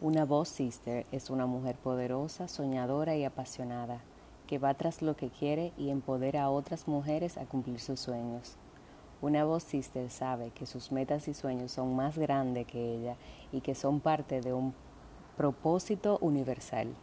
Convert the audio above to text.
Una voz sister es una mujer poderosa, soñadora y apasionada, que va tras lo que quiere y empodera a otras mujeres a cumplir sus sueños. Una voz sister sabe que sus metas y sueños son más grandes que ella y que son parte de un propósito universal.